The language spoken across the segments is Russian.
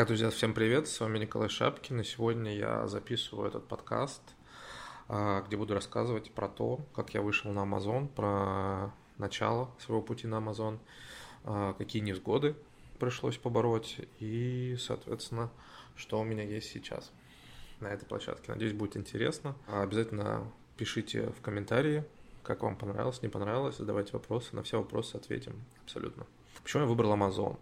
Так, друзья, всем привет, с вами Николай Шапкин, и сегодня я записываю этот подкаст, а, где буду рассказывать про то, как я вышел на Amazon, про начало своего пути на Amazon, а, какие невзгоды пришлось побороть и, соответственно, что у меня есть сейчас на этой площадке. Надеюсь, будет интересно. Обязательно пишите в комментарии, как вам понравилось, не понравилось, задавайте вопросы, на все вопросы ответим абсолютно. Почему я выбрал Amazon?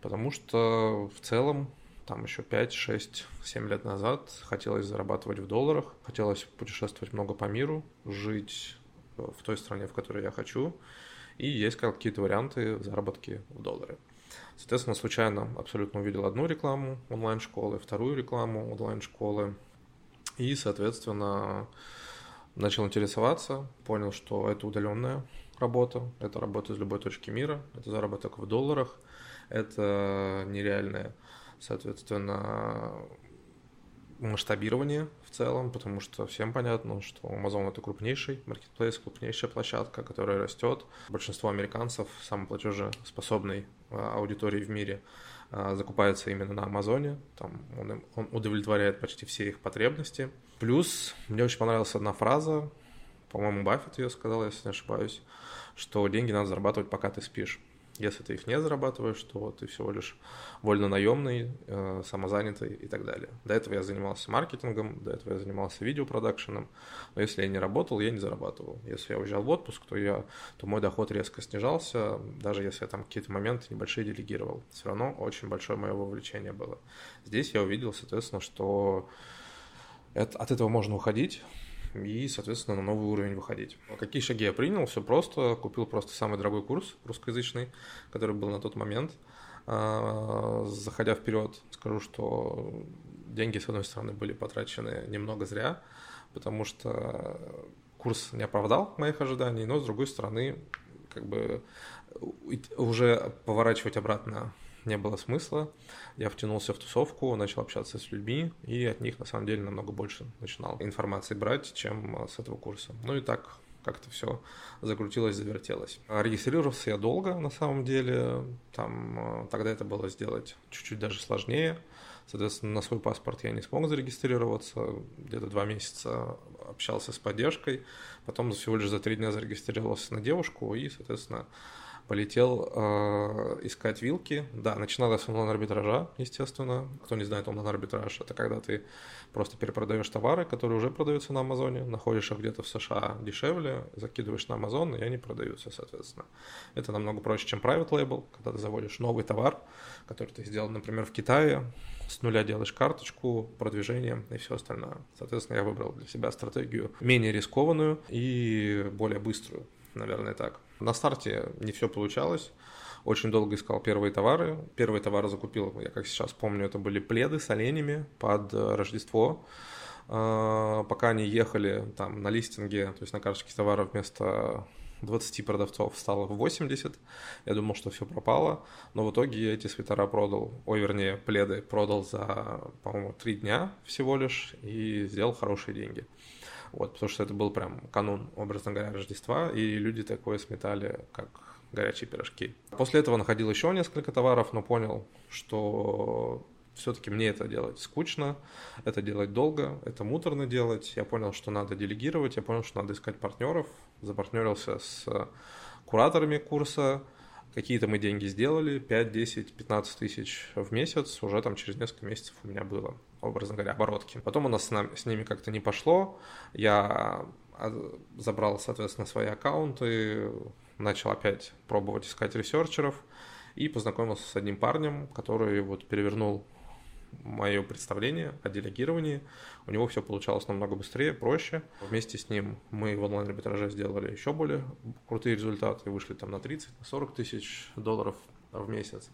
Потому что в целом там еще 5, 6, 7 лет назад хотелось зарабатывать в долларах, хотелось путешествовать много по миру, жить в той стране, в которой я хочу, и есть какие-то варианты заработки в доллары. Соответственно, случайно абсолютно увидел одну рекламу онлайн-школы, вторую рекламу онлайн-школы, и, соответственно, начал интересоваться, понял, что это удаленная работа, это работа из любой точки мира, это заработок в долларах, это нереальное, соответственно, масштабирование в целом, потому что всем понятно, что Amazon это крупнейший маркетплейс, крупнейшая площадка, которая растет. Большинство американцев, самой платежеспособной а, аудитории в мире, а, закупается именно на Амазоне. Там он, он удовлетворяет почти все их потребности. Плюс мне очень понравилась одна фраза, по-моему, Баффет ее сказал, если не ошибаюсь, что деньги надо зарабатывать, пока ты спишь. Если ты их не зарабатываешь, то ты всего лишь вольно наемный, э, самозанятый и так далее. До этого я занимался маркетингом, до этого я занимался видеопродакшеном, но если я не работал, я не зарабатывал. Если я уезжал в отпуск, то, я, то мой доход резко снижался, даже если я там какие-то моменты небольшие делегировал. Все равно очень большое мое вовлечение было. Здесь я увидел, соответственно, что это, от этого можно уходить, и, соответственно, на новый уровень выходить. Какие шаги я принял? Все просто. Купил просто самый дорогой курс русскоязычный, который был на тот момент. А, заходя вперед, скажу, что деньги, с одной стороны, были потрачены немного зря, потому что курс не оправдал моих ожиданий, но, с другой стороны, как бы уже поворачивать обратно не было смысла. Я втянулся в тусовку, начал общаться с людьми, и от них на самом деле намного больше начинал информации брать, чем э, с этого курса. Ну и так как-то все закрутилось, завертелось. Регистрировался я долго, на самом деле. Там э, тогда это было сделать чуть-чуть даже сложнее. Соответственно, на свой паспорт я не смог зарегистрироваться. Где-то два месяца общался с поддержкой. Потом всего лишь за три дня зарегистрировался на девушку и, соответственно, полетел э, искать вилки. Да, начиналось с онлайн-арбитража, естественно. Кто не знает, онлайн-арбитраж – это когда ты просто перепродаешь товары, которые уже продаются на Амазоне, находишь их где-то в США дешевле, закидываешь на Амазон, и они продаются, соответственно. Это намного проще, чем private label, когда ты заводишь новый товар, который ты сделал, например, в Китае, с нуля делаешь карточку, продвижение и все остальное. Соответственно, я выбрал для себя стратегию менее рискованную и более быструю, наверное, так. На старте не все получалось. Очень долго искал первые товары. Первые товары закупил, я как сейчас помню, это были пледы с оленями под э, Рождество. А, пока они ехали там на листинге, то есть на карточке товаров вместо 20 продавцов стало 80. Я думал, что все пропало, но в итоге я эти свитера продал, ой, вернее, пледы продал за, по-моему, 3 дня всего лишь и сделал хорошие деньги. Вот, потому что это был прям канун, образно говоря, Рождества, и люди такое сметали, как горячие пирожки. После этого находил еще несколько товаров, но понял, что все-таки мне это делать скучно, это делать долго, это муторно делать. Я понял, что надо делегировать, я понял, что надо искать партнеров. Запартнерился с кураторами курса, какие-то мы деньги сделали, 5, 10, 15 тысяч в месяц, уже там через несколько месяцев у меня было, образно говоря, оборотки. Потом у нас с, нами, с ними как-то не пошло, я а, забрал, соответственно, свои аккаунты, начал опять пробовать искать ресерчеров и познакомился с одним парнем, который вот перевернул мое представление о делегировании. У него все получалось намного быстрее, проще. Вместе с ним мы в онлайн-арбитраже сделали еще более крутые результаты, вышли там на 30-40 тысяч долларов в месяц.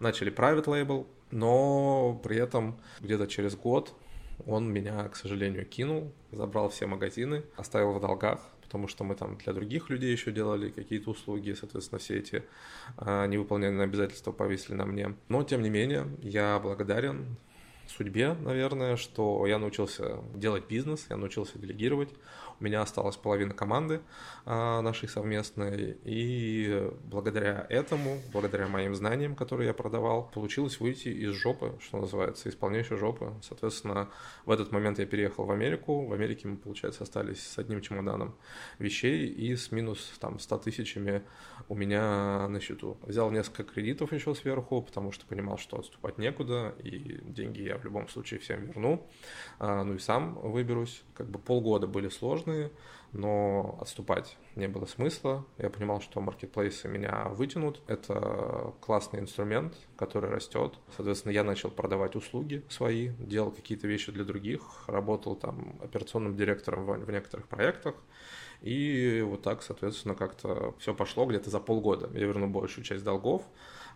Начали private label, но при этом где-то через год он меня, к сожалению, кинул, забрал все магазины, оставил в долгах, потому что мы там для других людей еще делали какие-то услуги, соответственно, все эти а, невыполненные обязательства повесили на мне. Но, тем не менее, я благодарен судьбе, наверное, что я научился делать бизнес, я научился делегировать. У меня осталась половина команды а, нашей совместной, и благодаря этому, благодаря моим знаниям, которые я продавал, получилось выйти из жопы, что называется, из жопы. Соответственно, в этот момент я переехал в Америку. В Америке мы, получается, остались с одним чемоданом вещей и с минус там 100 тысячами у меня на счету. Взял несколько кредитов еще сверху, потому что понимал, что отступать некуда, и деньги я в любом случае всем верну. А, ну и сам выберусь. Как бы полгода были сложные, но отступать не было смысла. Я понимал, что маркетплейсы меня вытянут. Это классный инструмент, который растет. Соответственно, я начал продавать услуги свои, делал какие-то вещи для других, работал там операционным директором в некоторых проектах. И вот так, соответственно, как-то все пошло где-то за полгода. Я вернул большую часть долгов,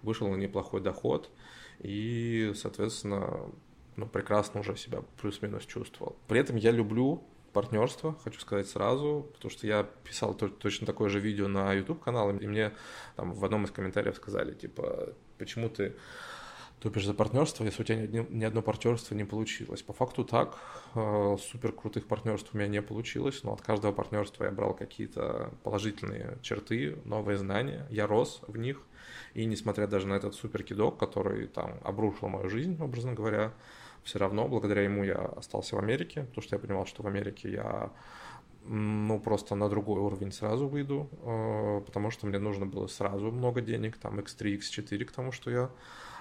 вышел на неплохой доход и, соответственно, ну, прекрасно уже себя плюс-минус чувствовал. При этом я люблю партнерство, хочу сказать сразу, потому что я писал точно такое же видео на YouTube канал, и мне там в одном из комментариев сказали, типа, почему ты топишь за партнерство, если у тебя ни, ни одно партнерство не получилось. По факту так, э, супер крутых партнерств у меня не получилось, но от каждого партнерства я брал какие-то положительные черты, новые знания, я рос в них, и несмотря даже на этот супер кидок, который там обрушил мою жизнь, образно говоря, все равно благодаря ему я остался в Америке, потому что я понимал, что в Америке я ну, просто на другой уровень сразу выйду, э, потому что мне нужно было сразу много денег, там X3, X4 к тому, что я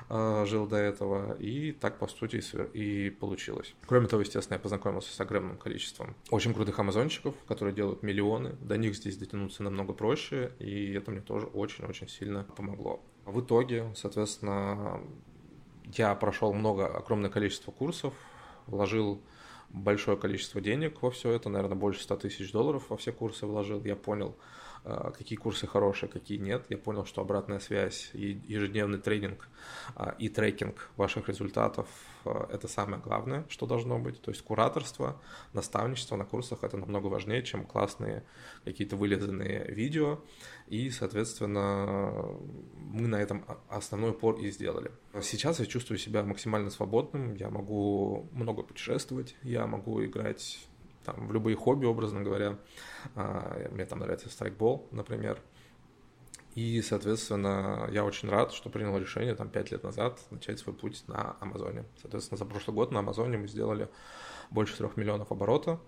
э, жил до этого, и так, по сути, и получилось. Кроме того, естественно, я познакомился с огромным количеством очень крутых амазонщиков, которые делают миллионы, до них здесь дотянуться намного проще, и это мне тоже очень-очень сильно помогло. В итоге, соответственно, я прошел много, огромное количество курсов, вложил большое количество денег во все это, наверное, больше 100 тысяч долларов во все курсы вложил. Я понял, какие курсы хорошие, какие нет. Я понял, что обратная связь, ежедневный тренинг а, и трекинг ваших результатов – это самое главное, что должно быть. То есть кураторство, наставничество на курсах – это намного важнее, чем классные какие-то вылизанные видео. И, соответственно, мы на этом основной упор и сделали. Сейчас я чувствую себя максимально свободным, я могу много путешествовать, я могу играть там, в любые хобби, образно говоря. А, мне там нравится страйкбол, например. И, соответственно, я очень рад, что принял решение там пять лет назад начать свой путь на Амазоне. Соответственно, за прошлый год на Амазоне мы сделали больше трех миллионов оборота,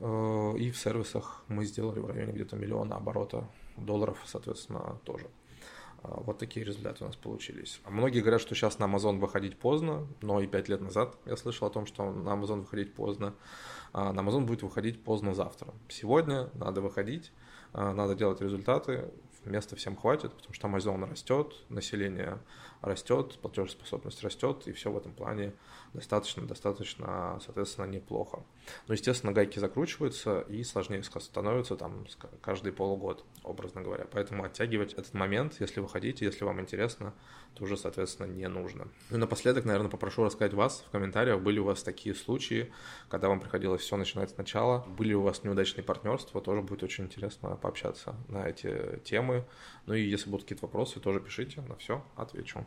э, и в сервисах мы сделали в районе где-то миллиона оборота долларов, соответственно, тоже. А, вот такие результаты у нас получились. А многие говорят, что сейчас на Amazon выходить поздно, но и пять лет назад я слышал о том, что на Amazon выходить поздно. А на Amazon будет выходить поздно завтра. Сегодня надо выходить, надо делать результаты, места всем хватит, потому что Amazon растет, население растет, платежеспособность растет, и все в этом плане достаточно-достаточно, соответственно, неплохо. Но, естественно, гайки закручиваются и сложнее становятся там каждый полугод, образно говоря. Поэтому оттягивать этот момент, если вы хотите, если вам интересно, то уже, соответственно, не нужно. Ну и напоследок, наверное, попрошу рассказать вас в комментариях, были у вас такие случаи, когда вам приходилось все начинать сначала, были у вас неудачные партнерства, тоже будет очень интересно пообщаться на эти темы. Ну и если будут какие-то вопросы, тоже пишите, на все отвечу.